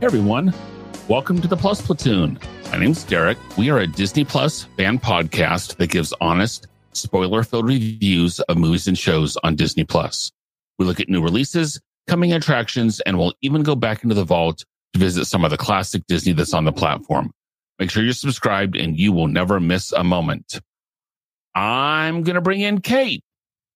Hey everyone, welcome to the Plus Platoon. My name's Derek. We are a Disney Plus fan podcast that gives honest, spoiler filled reviews of movies and shows on Disney Plus. We look at new releases, coming attractions, and we'll even go back into the vault to visit some of the classic Disney that's on the platform. Make sure you're subscribed and you will never miss a moment. I'm going to bring in Kate.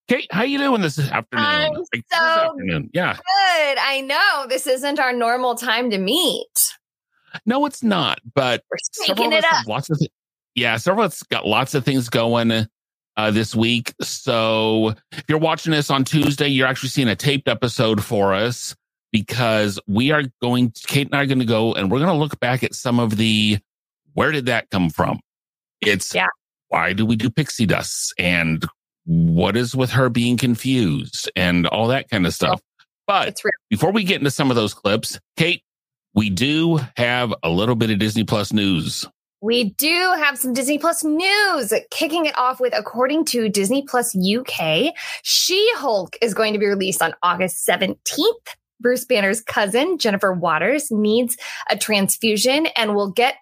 Kate, how you doing this afternoon? I'm Like, this so afternoon. Yeah. Good. I know this isn't our normal time to meet. No, it's not. But We're several of it us up. have lots of thi- yeah, several of us got lots of things going uh, this week. So if you're watching this on Tuesday, you're actually seeing a taped episode for us because we are going. Kate and I are going to go and we're going to look back at some of the where did that come from? It's Yeah. why do we do pixie dusts and what is with her being confused and all that kind of stuff. But before we get into some of those clips, Kate, we do have a little bit of Disney Plus news. We do have some Disney Plus news. Kicking it off with, according to Disney Plus UK, She Hulk is going to be released on August 17th. Bruce Banner's cousin, Jennifer Walters, needs a transfusion and will get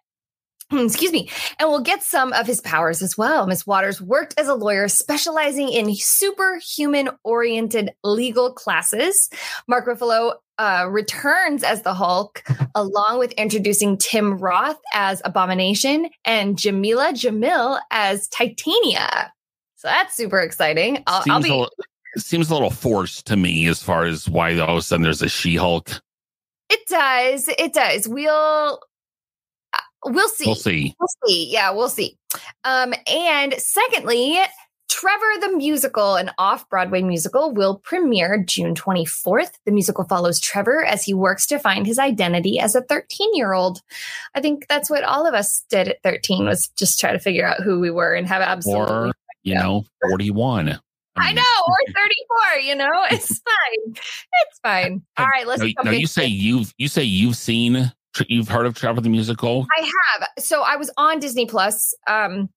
excuse me, and we'll get some of his powers as well. Miss Walters worked as a lawyer specializing in superhuman oriented legal classes. Mark Ruffalo uh, returns as the Hulk, along with introducing Tim Roth as Abomination and Jamila Jamil as Titania. So that's super exciting. I'll, I'll be. a, li- seems a little forced to me as far as why all of a sudden there's a She Hulk. It does. It does. We'll. We'll see. We'll see. We'll see. Yeah, we'll see. Um, and secondly, Trevor the Musical, an off Broadway musical, will premiere June 24th. The musical follows Trevor as he works to find his identity as a 13 year old. I think that's what all of us did at 13 was just try to figure out who we were and have absolutely. Or, you know, 41. I know, or 34, you know, it's fine. It's fine. All right, let's No, no, you say it. you've you say you've seen you've heard of Trevor the Musical. I have. So I was on Disney Plus um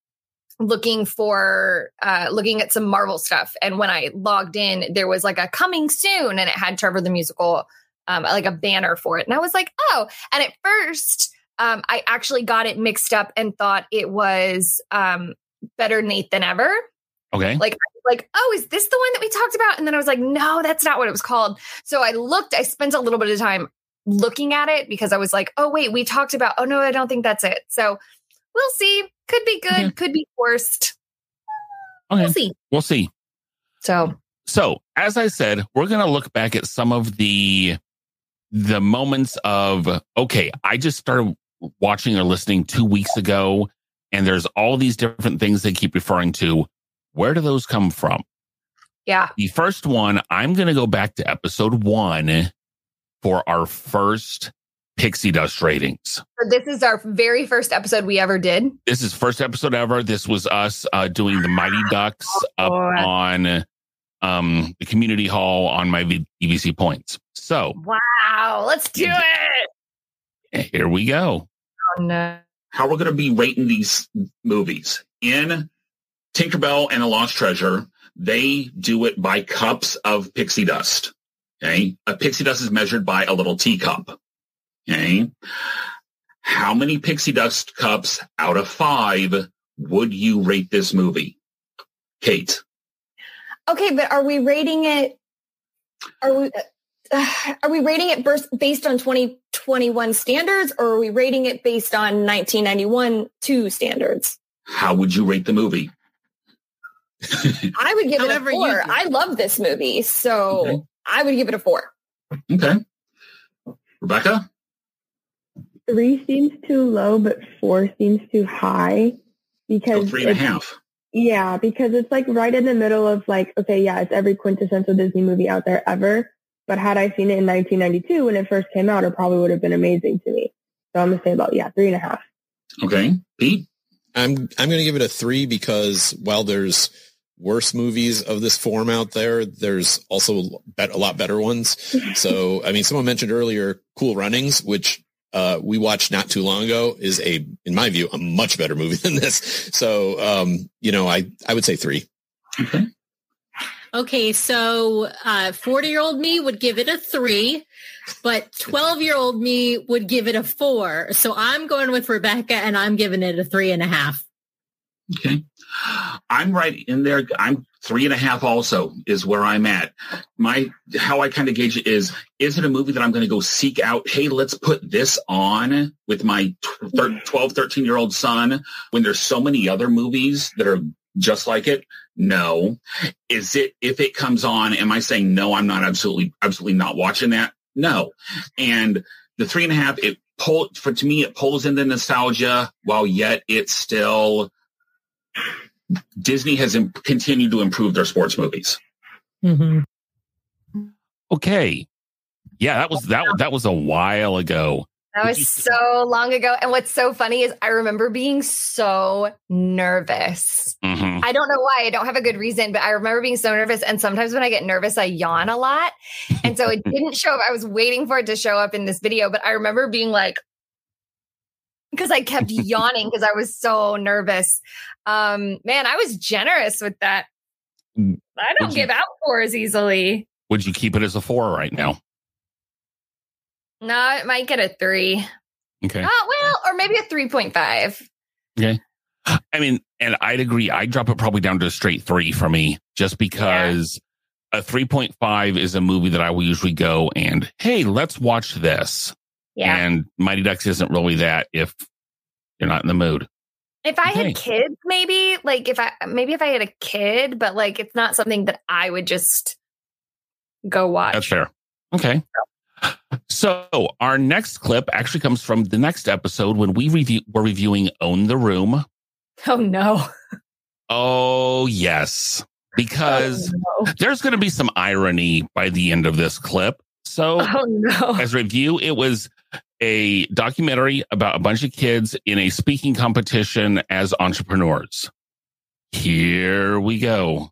looking for uh looking at some Marvel stuff and when I logged in there was like a coming soon and it had Trevor the musical um like a banner for it and I was like, "Oh." And at first um I actually got it mixed up and thought it was um Better Nate than ever. Okay. Like like, "Oh, is this the one that we talked about?" And then I was like, "No, that's not what it was called." So I looked, I spent a little bit of time looking at it because I was like, oh, wait, we talked about, oh, no, I don't think that's it. So we'll see. Could be good, Okay. could be worst. Okay. We'll see. We'll see. So, So, as I said, we're going to look back at some of the the moments of okay, I just started watching or listening 2 weeks ago and there's all these different things they keep referring to. Where do those come from? yeah. The first one, I'm going to go back to episode 1 for our first Pixie Dust ratings. So this is our very first episode we ever did. This is first episode ever. This was us uh, doing the Mighty Ducks up on um, the community hall on my V- EVC points. So Wow. Let's do it. here we go. Oh, no. how we're going to be rating these movies. In Tinkerbell and the Lost Treasure, they do it by cups of pixie dust. Okay. A pixie dust is measured by a little teacup. Okay. How many pixie dust cups out of five would you rate this movie? Kate. Okay, but are we rating it? Are we? Uh, are we rating it bers- based on 2021 standards, or are we rating it based on 1991 two standards? How would you rate the movie? I would give However it a four. I love this movie, so Okay. I would give it a four. Okay. Rebecca? three seems too low, but four seems too high because three and a it's- half. Yeah, because it's like right in the middle of like, okay, yeah, it's every quintessential Disney movie out there ever, But had I seen it in 1992 when it first came out, it probably would have been amazing to me. So I'm gonna say about yeah, three and a half. Okay, Pete. I'm I'm going to give it a three because while there's worse movies of this form out there, there's also a lot better ones. So I mean, someone mentioned earlier Cool Runnings, which uh, we watched not too long ago, is a in my view a much better movie than this. So um, you know, I I would say three. Okay. Okay, so 40 uh, year old me would give it a three, but 12 year old me would give it a four. So I'm going with Rebecca and I'm giving it a three and a half. Okay. I'm right in there. I'm three and a half also is where I'm at. My, how I kind of gauge it is, is it a movie that I'm going to go seek out? Hey, let's put this on with my mm-hmm. 12, 13 year old son when there's so many other movies that are just like it? No. Is it, if it comes on, am I saying, no, I'm not absolutely, absolutely not watching that? No. And the three and a half, it pull for, to me, it pulls in the nostalgia while yet it's still, Disney has imp- continued to improve their sports movies. Mm-hmm. Okay. Yeah, that was that that was a while ago. That was so long ago. And what's so funny is I remember being so nervous. Mm-hmm. I don't know why. I don't have a good reason, but I remember being so nervous. And sometimes when I get nervous, I yawn a lot. And so it didn't show up. I was waiting for it to show up in this video, but I remember being like, because I kept yawning because I was so nervous. Um, man, I was generous with that. Mm. I don't give out fours easily. Would you keep it as a four right now? No, it might get a three. Okay. Oh, well, or maybe a 3.5. Okay. I mean, and I'd agree. I'd drop it probably down to a straight three for me, just because yeah. a 3.5 is a movie that I will usually go and, hey, let's watch this. Yeah. And Mighty Ducks isn't really that if you're not in the mood. If I okay. had kids, maybe like if I maybe if I had a kid, but like it's not something that I would just go watch. That's fair. Okay. So our next clip actually comes from the next episode when we review we're reviewing Own the Room. Oh no. Oh yes. Because oh, no. there's going to be some irony by the end of this clip. So oh, no. as review, it was a documentary about a bunch of kids in a speaking competition as entrepreneurs. Here we go.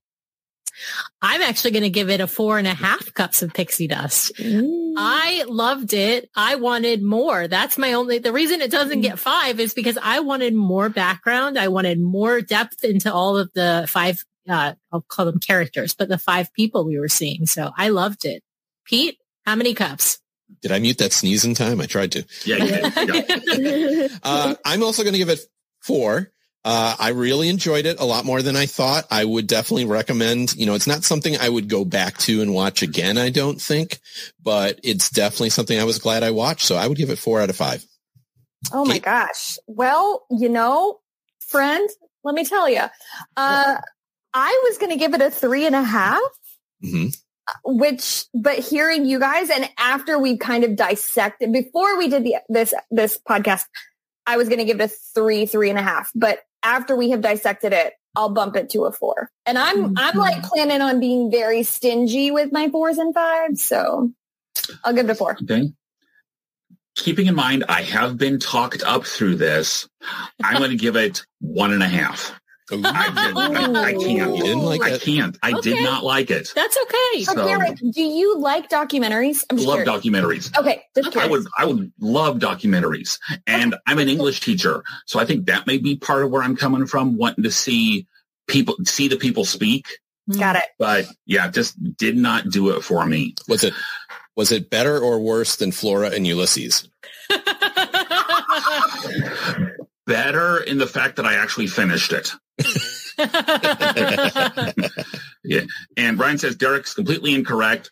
I'm actually going to give it a four and a half cups of pixie dust. Mm. I loved it. I wanted more. That's my only, the reason it doesn't get five is because I wanted more background. I wanted more depth into all of the five, uh, I'll call them characters, but the five people we were seeing. So I loved it. Pete, how many cups? Did I mute that sneeze in time? I tried to. Yeah, yeah. uh, I'm also going to give it four. Uh, I really enjoyed it a lot more than I thought. I would definitely recommend, you know, it's not something I would go back to and watch again, I don't think, but it's definitely something I was glad I watched. So I would give it four out of five. Oh my gosh. Well, you know, friend, let me tell you, uh, I was going to give it a three and a half, mm-hmm. Which, but hearing you guys and after we kind of dissected before we did the, this, this podcast, I was going to give it a three, three and a half, but after we have dissected it, I'll bump it to a four. And I'm mm-hmm. I'm like planning on being very stingy with my fours and fives, so I'll give it a four. Okay. Keeping in mind, I have been talked up through this. I'm going to give it one and a half. I, I, I, can't. didn't like I can't. I okay. did not like it. That's okay. So, Derek, do you like documentaries? I'm love curious. documentaries. Okay, I would. I would love documentaries, and okay. I'm an English teacher, so I think that may be part of where I'm coming from, wanting to see people see the people speak. Hmm. Got it. But yeah, just did not do it for me. Was it was it better or worse than Flora and Ulysses? better in the fact that I actually finished it. Yeah. And Brian says Derek's completely incorrect.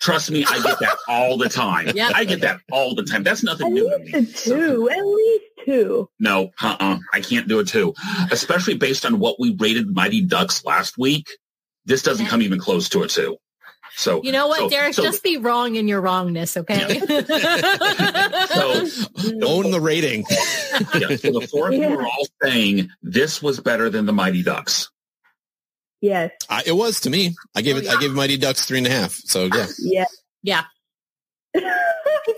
Trust me, I get that all the time. Yeah. I get that all the time. That's nothing at new to me. Two, so. at least two. No, uh-uh. I can't do it too. Especially based on what we rated Mighty Ducks last week. This doesn't come even close to a two. So you know what, so, Derek? So, just be wrong in your wrongness, okay? Yeah. so own the rating. yeah, so the fourth yeah. we're all saying this was better than the Mighty Ducks. Yes, uh, it was to me. I gave it. I gave Mighty Ducks three and a half. So yeah. Yeah. Yeah.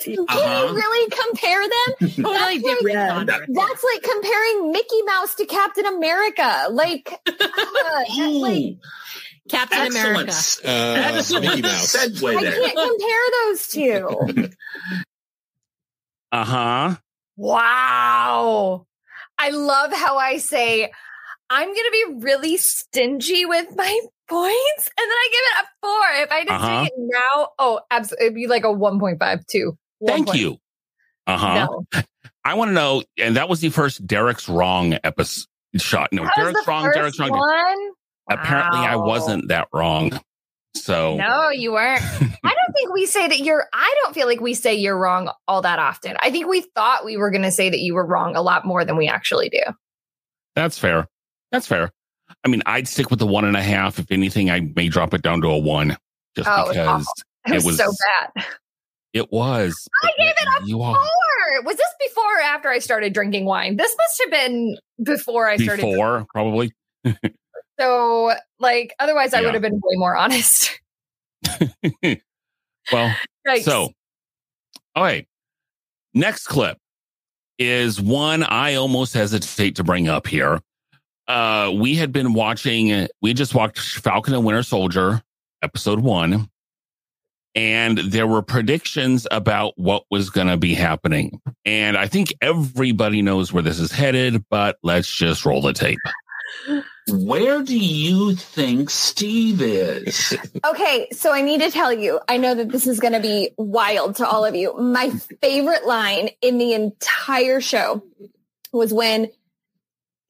Can Uh-huh. you really compare them? Totally That's different like- genre. That's like comparing Mickey Mouse to Captain America. Like, uh, that's like Ooh, Captain excellent. America. Uh, Excellent Mickey Mouse. segue I there. can't compare those two. Uh huh. Wow. I love how I say, I'm going to be really stingy with my points. And then I give it a four. If I just Uh-huh. take it now, oh, absolutely. It'd be like a 1.5, too. Thank 1.5. you. Uh huh. No. I want to know, and that was the first Derek's wrong episode shot. No, That was Derek's the wrong. first Derek's wrong. One? Apparently, I wasn't that wrong. So No, you weren't. I don't think we say that you're, I don't feel like we say you're wrong all that often. I think we thought we were going to say that you were wrong a lot more than we actually do. that's fair. That's fair. I mean, I'd stick with the one and a half. If anything, I may drop it down to a one, just Oh, it was because. It was, so bad. it was. I gave it a You are Four. Was this before or after I started drinking wine? This must have been before I started. before, probably. So, like, otherwise, I Yeah. would have been way more honest. Well, Yikes. So, all right. Next clip is one I almost hesitate to bring up here. Uh, we had been watching, we just watched Falcon and Winter Soldier, episode one, and there were predictions about what was going to be happening. And I think everybody knows where this is headed, but let's just roll the tape. Where do you think Steve is? Okay, so I need to tell you, I know that this is going to be wild to all of you. My favorite line in the entire show was when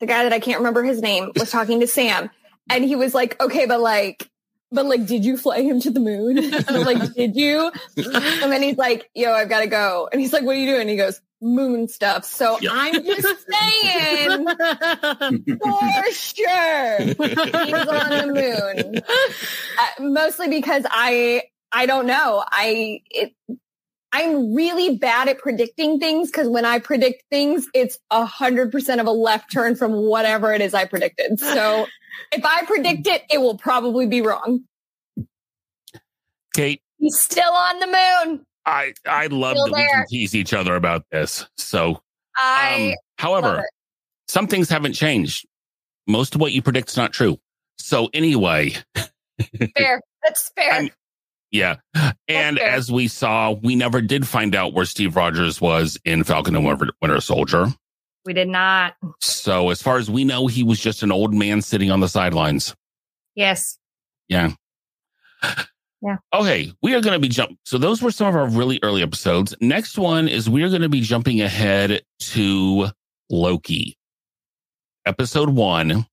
the guy that I can't remember his name was talking to Sam and he was like, okay, but like, but like, did you fly him to the moon? like, did you? And then he's like, yo, I've got to go. And he's like, what are you doing? And he goes, moon stuff. So Yep. I'm just saying for sure he's on the moon uh, mostly because I I don't know. I it I'm really bad at predicting things because when I predict things, it's a hundred percent of a left turn from whatever it is I predicted. So if I predict it, it will probably be wrong. Kate, he's still on the moon. I, I love Still that we can tease each other about this. So, I Um, however, some things haven't changed. Most of what you predict is not true. So anyway, fair. That's fair. I'm- yeah. And fair. as we saw, we never did find out where Steve Rogers was in Falcon and Winter Soldier. we did not. So as far as we know, he was just an old man sitting on the sidelines. Yes. Yeah. Yeah. Okay, we are going to be jump. So those were some of our really early episodes. Next one is we are going to be jumping ahead to Loki, episode one.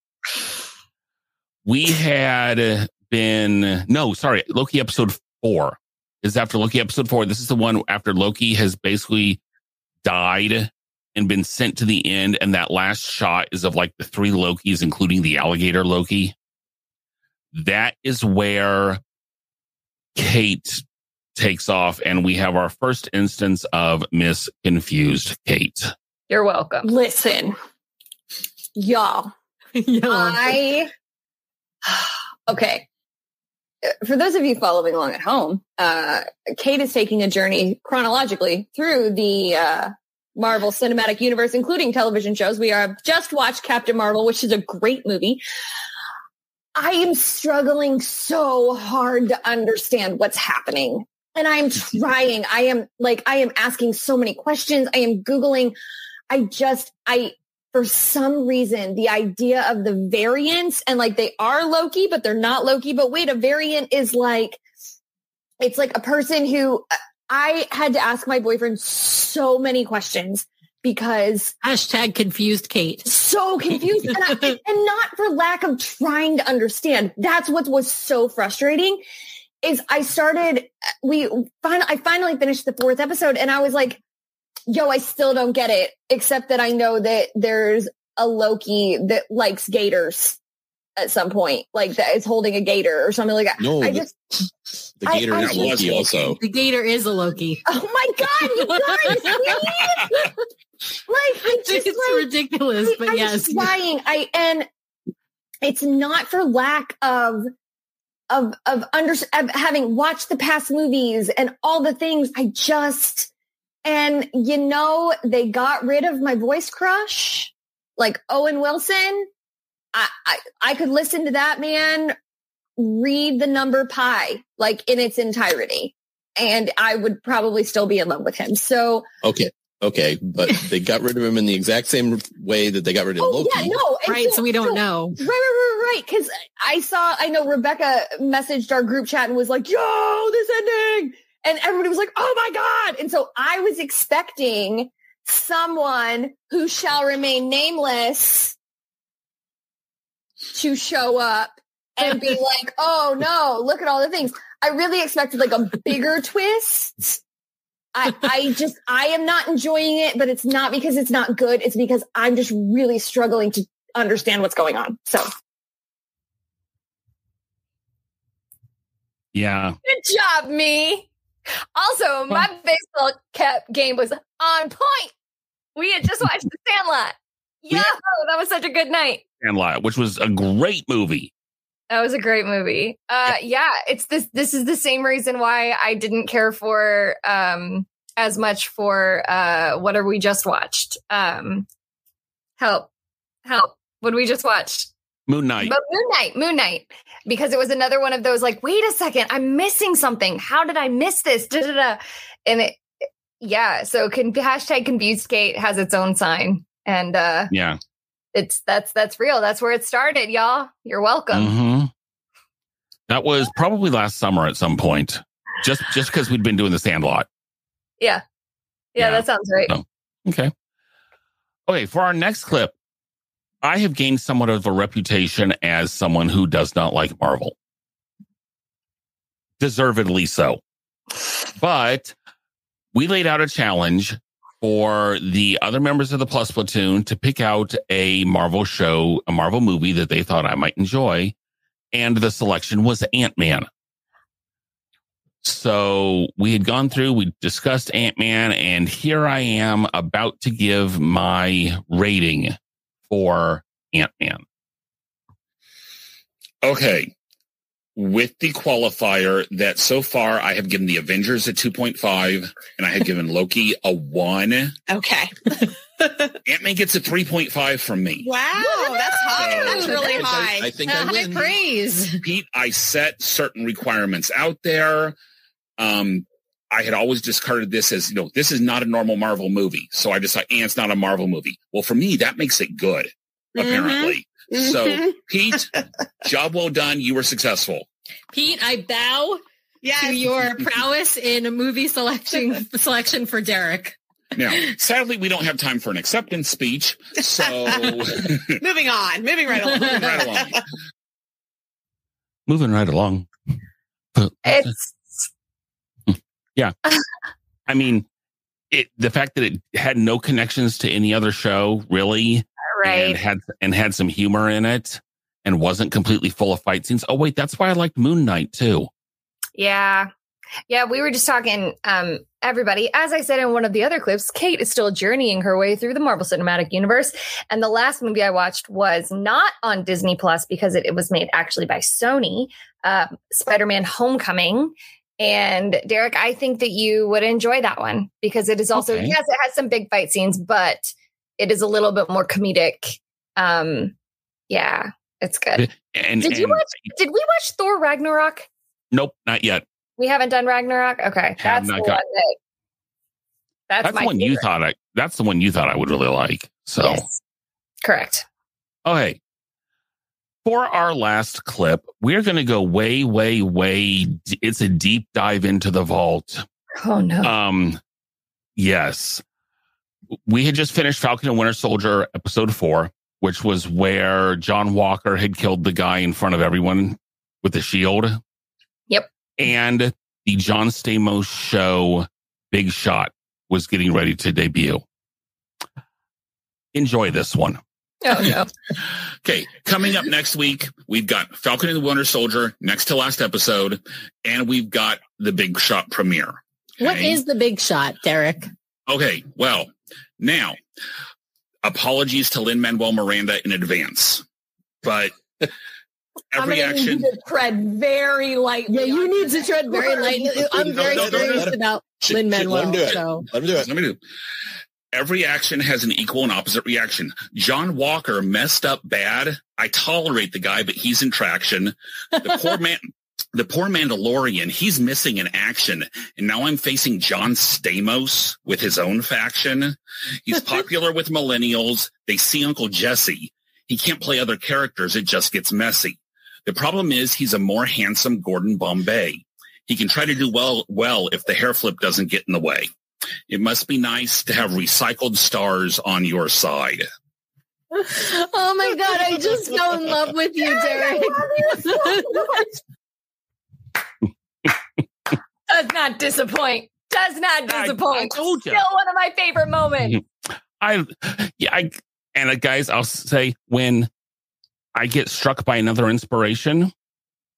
We had been no, sorry, Loki episode four is after Loki episode four. This is the one after Loki has basically died and been sent to the end, and that last shot is of like the three Lokis, including the alligator Loki that is where Kate takes off, and we have our first instance of Miss Confused Kate. You're welcome. Listen, y'all, Yeah. I okay. For those of you following along at home, uh, Kate is taking a journey chronologically through the uh, Marvel Cinematic Universe, including television shows. We are just watched Captain Marvel, which is a great movie. I am struggling so hard to understand what's happening. And I'm trying. I am like, I am asking so many questions. I am Googling. I just, I, for some reason, the idea of the variants and like they are Loki, but they're not Loki. But wait, a variant is like, it's like a person who uh, I had to ask my boyfriend so many questions because Hashtag confused Kate. so confused and, I, and not for lack of trying to understand. That's what was so frustrating is I started, we finally, I finally finished the fourth episode and I was like, yo, I still don't get it, except that I know that there's a Loki that likes gators at some point, like that is holding a gator or something like that. No, I just, the gator I is Loki also. The gator is a Loki. oh my God, you guys, please. Like, I just it's like, ridiculous, I- but I'm yes. trying. I and it's not for lack of of of under of having watched the past movies and all the things. I just and you know they got rid of my voice crush, like Owen Wilson. I I, I could listen to that man read the number pi like in its entirety, and I would probably still be in love with him. So Okay. Okay. But they got rid of him in the exact same way that they got rid of oh Loki. yeah, no, Right. So we don't know. Right, right, right, right. Because I saw, I know Rebecca messaged our group chat and was like, yo, this ending. And everybody was like, oh my God. And so I was expecting someone who shall remain nameless to show up and be like, oh no, look at all the things. I really expected like a bigger twist. I, I just, I am not enjoying it, but it's not because it's not good. It's because I'm just really struggling to understand what's going on. So Yeah. Good job, me. Also, my baseball cap game was on point. We had just watched The Sandlot. Yo, that was such a good night. Sandlot, which was a great movie. That was a great movie. Uh yeah, it's this this is the same reason why I didn't care for um as much for uh what are we just watched. Um help. Help. What we just watched? Moon Knight. But Moon Knight, Moon Knight, because it was another one of those like, wait a second, I'm missing something. How did I miss this? Da, da, da. And it, yeah, so can, hashtag Confused-Kate has its own sign, and uh Yeah. It's that's that's real. That's where it started, y'all. You're welcome. hmm That was probably last summer at some point. Just just because we'd been doing the Sandlot. Yeah. yeah, Yeah. that sounds right. No. Okay. Okay, for our next clip, I have gained somewhat of a reputation as someone who does not like Marvel. Deservedly so. But we laid out a challenge for the other members of the Plus Platoon to pick out a Marvel show, a Marvel movie that they thought I might enjoy. And the selection was Ant Man. So we had gone through, we discussed Ant Man, and here I am about to give my rating for Ant Man. Okay. With the qualifier that so far I have given the Avengers a 2.5 and I have given Loki a 1. Okay. Ant-Man gets a 3.5 from me. Wow, that's high. That's really high. I think I High win. praise. Pete, I set certain requirements out there. Um, I had always discarded this as, you know, this is not a normal Marvel movie. So I just thought, and it's not a Marvel movie. Well, for me, that makes it good, apparently. So, Mhm. Pete, job well done. You were successful. Pete, I bow yes. to your prowess in a movie selection selection for Derek. Now, sadly, we don't have time for an acceptance speech. So, moving on. Moving right along. moving right along. Moving right along. It's yeah. I mean, it the fact that it had no connections to any other show, really, and had and had some humor in it, and wasn't completely full of fight scenes. Oh wait, that's why I liked Moon Knight too. Yeah. Yeah, we were just talking, um, everybody. As I said in one of the other clips, Kate is still journeying her way through the Marvel Cinematic Universe. And the last movie I watched was not on Disney Plus because it, it was made actually by Sony, uh, Spider Man Homecoming. And Derek, I think that you would enjoy that one because it is also, Okay. yes, it has some big fight scenes, but it is a little bit more comedic. Um, yeah, it's good. And, Did you watch, did we watch Thor Ragnarok? Nope, not yet. We haven't done Ragnarok. Okay, that's not the got- one that. That's, That's the one you thought I. That's the one you thought I would really like. So, Yes. Correct. okay. For our last clip, we're going to go way, way, way. It's a deep dive into the vault. Oh no. Um, yes, we had just finished Falcon and Winter Soldier episode four, which was where John Walker had killed the guy in front of everyone with the shield. Yep. And the John Stamos show, Big Shot, was getting ready to debut. Enjoy this one. oh no. Okay, coming up next week, we've got Falcon and the Winter Soldier next to last episode, and we've got the Big Shot premiere. What Okay? is the big shot, Derek? Okay, well, now, apologies to Lin Manuel Miranda in advance, but I'm every need action. you to tread very lightly. Yeah, you need to tread very lightly. I'm very No, no, no, curious no. about Shit, Lin shit, let him do it. So Let him do it. Let me do. it. Every action has an equal and opposite reaction. John Walker messed up bad. I tolerate the guy, but he's in traction. The poor man, the poor Mandalorian, he's missing in action. And now I'm facing John Stamos with his own faction. He's popular with millennials. They see Uncle Jesse. He can't play other characters. It just gets messy. The problem is he's a more handsome Gordon Bombay. He can try to do well, well if the hair flip doesn't get in the way. It must be nice to have recycled stars on your side. Oh my god, I just fell in love with you, Derek. Does not disappoint. Does not I- I disappoint. told ya. Still one of my favorite moments. I, yeah, I, and uh, guys, I'll say when I get struck by another inspiration,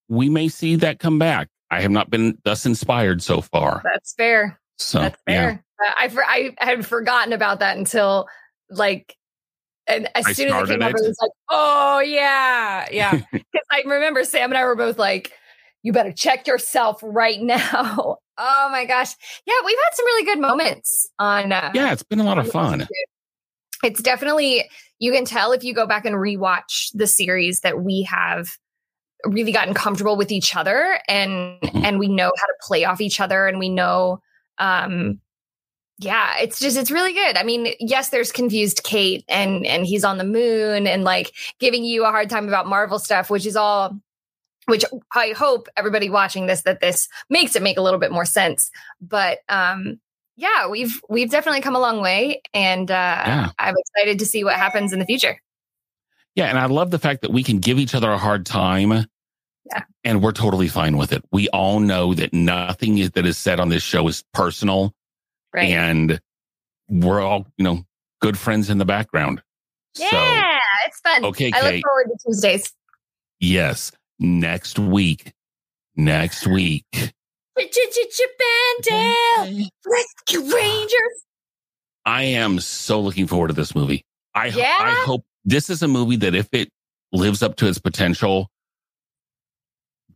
we may see that come back. I have not been thus inspired so far. That's fair. So, That's yeah. fair. Uh, I for, I had forgotten about that until like, and as I soon as it came up, it. it was like, oh yeah, yeah. Because I remember Sam and I were both like, "You better check yourself right now." oh my gosh, yeah, we've had some really good moments on. Uh, Yeah, it's been a lot of fun. it's definitely you can tell if you go back and rewatch the series that we have really gotten comfortable with each other and Mhm. and we know how to play off each other and we know um yeah it's just it's really good i mean yes there's confused kate and and he's on the moon and like giving you a hard time about marvel stuff which is all which i hope everybody watching this that this makes it make a little bit more sense but um yeah we've we've definitely come a long way and uh Yeah. i'm excited to see what happens in the future Yeah, and I love the fact that we can give each other a hard time. Yeah. And we're totally fine with it. We all know that nothing is, that is said on this show is personal. right And we're all, you know, good friends in the background. yeah it's fun okay, i look forward to tuesdays Yes. Next week. Next week. Bandale, Rescue Rangers. I am so looking forward to this movie. I, Yeah? I hope this is a movie that if it lives up to its potential,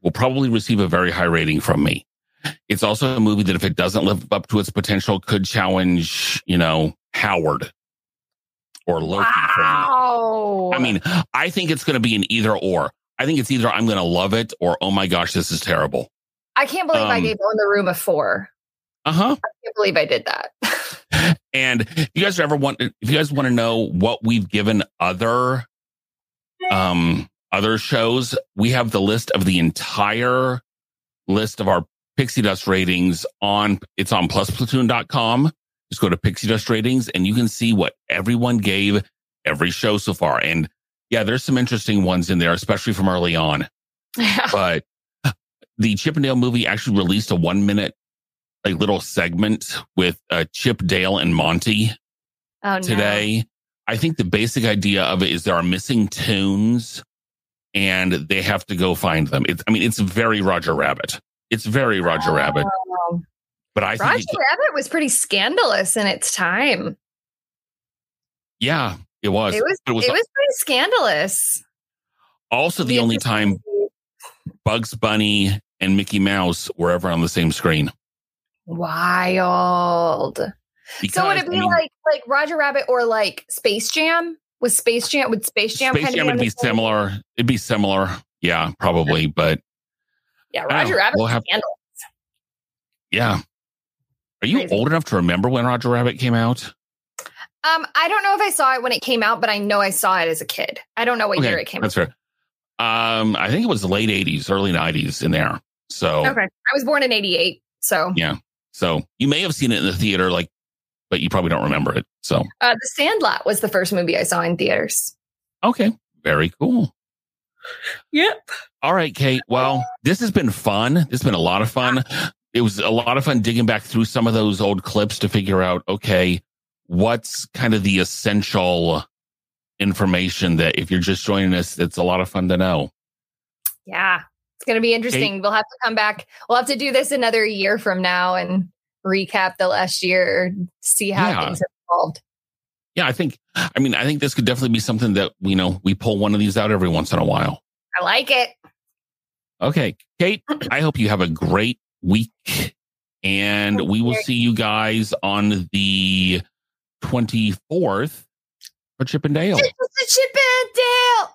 will probably receive a very high rating from me. It's also a movie that if it doesn't live up to its potential, could challenge, you know, Howard or Loki for me. Wow. I mean, I think it's going to be an either or. I think it's either I'm going to love it or, oh my gosh, this is terrible. I can't believe I um, gave Own the Room a four. Uh huh. I can't believe I did that. And if you guys ever want, if you guys want to know what we've given other, um, other shows, we have the list of the entire list of our Pixie Dust ratings on, it's on plusplatoon.com. Just go to Pixie Dust ratings and you can see what everyone gave every show so far. And yeah, there's some interesting ones in there, especially from early on. But the Chippendale movie actually released a one minute like little segment with uh, Chip, Dale, and Monty oh, no. today. I think the basic idea of it is there are missing toons and they have to go find them. It's, I mean, it's very Roger Rabbit. It's very Roger Rabbit, Oh. but I think, Roger it- Rabbit was pretty scandalous in its time. yeah, it was. It was, it was it was pretty scandalous. also the only time Bugs Bunny and Mickey Mouse were ever on the same screen. Wild. Because, so would it I be mean, like like Roger Rabbit or like Space Jam? Was Space Jam would Space Jam Space Jam would be similar? It'd be similar. Yeah, probably. But Yeah, Roger. Rabbit We'll have- scandalous. yeah. Are you Crazy. old enough to remember when Roger Rabbit came out? Um, I don't know if I saw it when it came out, but I know I saw it as a kid. I don't know what year it came out. That's fair. Um, I think it was the late '80s, early '90s in there. So, Okay. I was born in 88. So yeah. So you may have seen it in the theater, like, but you probably don't remember it. So, uh, The Sandlot was the first movie I saw in theaters. okay, very cool. Yep. All right, Kate. Well, this has been fun. This has been a lot of fun. It was a lot of fun digging back through some of those old clips to figure out, okay, what's kind of the essential information that if you're just joining us, it's a lot of fun to know. Yeah. It's going to be interesting. We'll have to come back. We'll have to do this another year from now and recap the last year, see how Yeah. things have evolved. Yeah, I think, I mean, I think this could definitely be something that, you know, we pull one of these out every once in a while. I like it. Okay, Kate, I hope you have a great week. And we will see you guys on the 24th for Chip and Dale. Chip and Dale.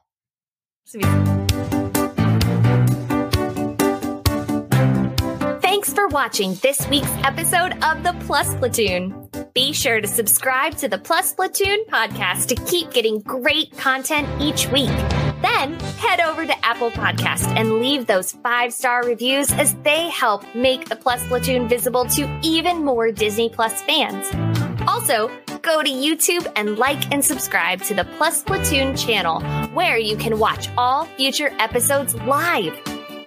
Thanks for watching this week's episode of the Plus Platoon. Be sure to subscribe to the Plus Platoon podcast to keep getting great content each week. Then head over to Apple Podcast and leave those five star reviews as they help make the Plus Platoon visible to even more Disney Plus fans. Also, go to YouTube and like and subscribe to the Plus Platoon channel, where you can watch all future episodes live.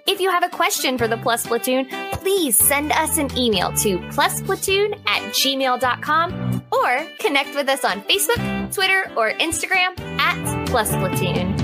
If you have a question for the Plus Platoon, please send us an email to plusplatoon at gmail.com or connect with us on Facebook, Twitter, or Instagram at Plus Platoon.